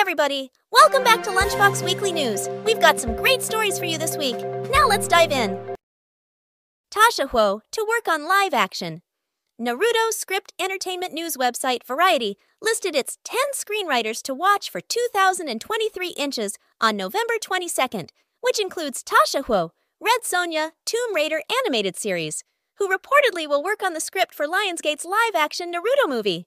everybody! Welcome back to Lunchbox Weekly News. We've got some great stories for you this week. Now let's dive in. Tasha Huo to work on live action. Naruto script entertainment news website Variety listed its 10 screenwriters to watch for 2023 inches on November 22nd, which includes Tasha Huo, Red Sonja, Tomb Raider animated series, who reportedly will work on the script for Lionsgate's live action Naruto movie.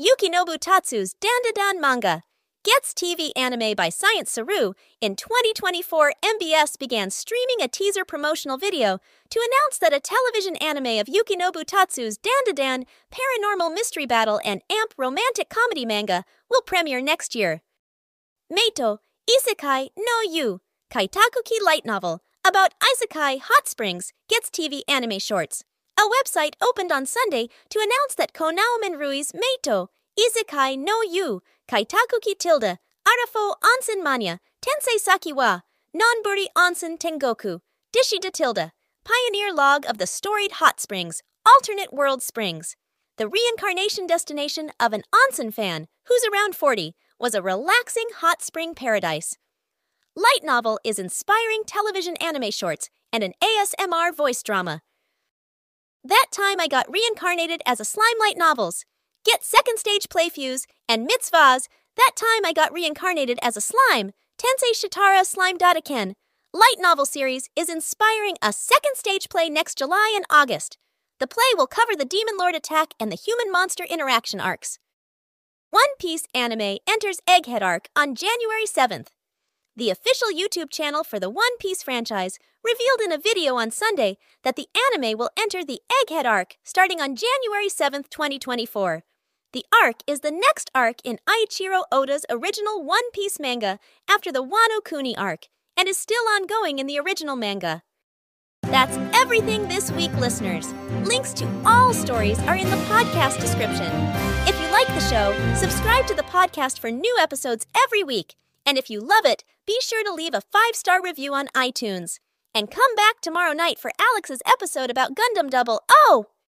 Yukinobu Tatsu's Dandadan manga gets TV anime by Science Saru. In 2024, MBS began streaming a teaser promotional video to announce that a television anime of Yukinobu Tatsu's Dandadan paranormal mystery battle and amp romantic comedy manga will premiere next year. Meito Isekai no Yu Kaitakuki light novel about Isekai Hot Springs gets TV anime shorts. A website opened on Sunday to announce that Konao Rui's Meito, Isekai no Yu, Kaitakuki tilde, Arafo Onsen Mania, Tensei Sakiwa, Nonburi Onsen Tengoku, Dishida tilde, pioneer log of the storied hot springs, alternate world springs. The reincarnation destination of an onsen fan, who's around 40, was a relaxing hot spring paradise. Light novel is inspiring television anime shorts and an ASMR voice drama. That time I got reincarnated as a Slime Light Novels. Get second stage playfuse and mitzvahs. That time I got reincarnated as a slime. Tensei Shitara Slime Datta Ken. Light novel series is inspiring a second stage play next July and August. The play will cover the Demon Lord attack and the human monster interaction arcs. One Piece anime enters Egghead arc on January 7th. The official YouTube channel for the One Piece franchise revealed in a video on Sunday that the anime will enter the Egghead arc starting on January 7th, 2024. The arc is the next arc in Eiichiro Oda's original One Piece manga after the Wano Kuni arc and is still ongoing in the original manga. That's everything this week, listeners. Links to all stories are in the podcast description. If you like the show, subscribe to the podcast for new episodes every week. And if you love it, be sure to leave a five star review on iTunes. And come back tomorrow night for Alex's episode about Gundam Double. Oh!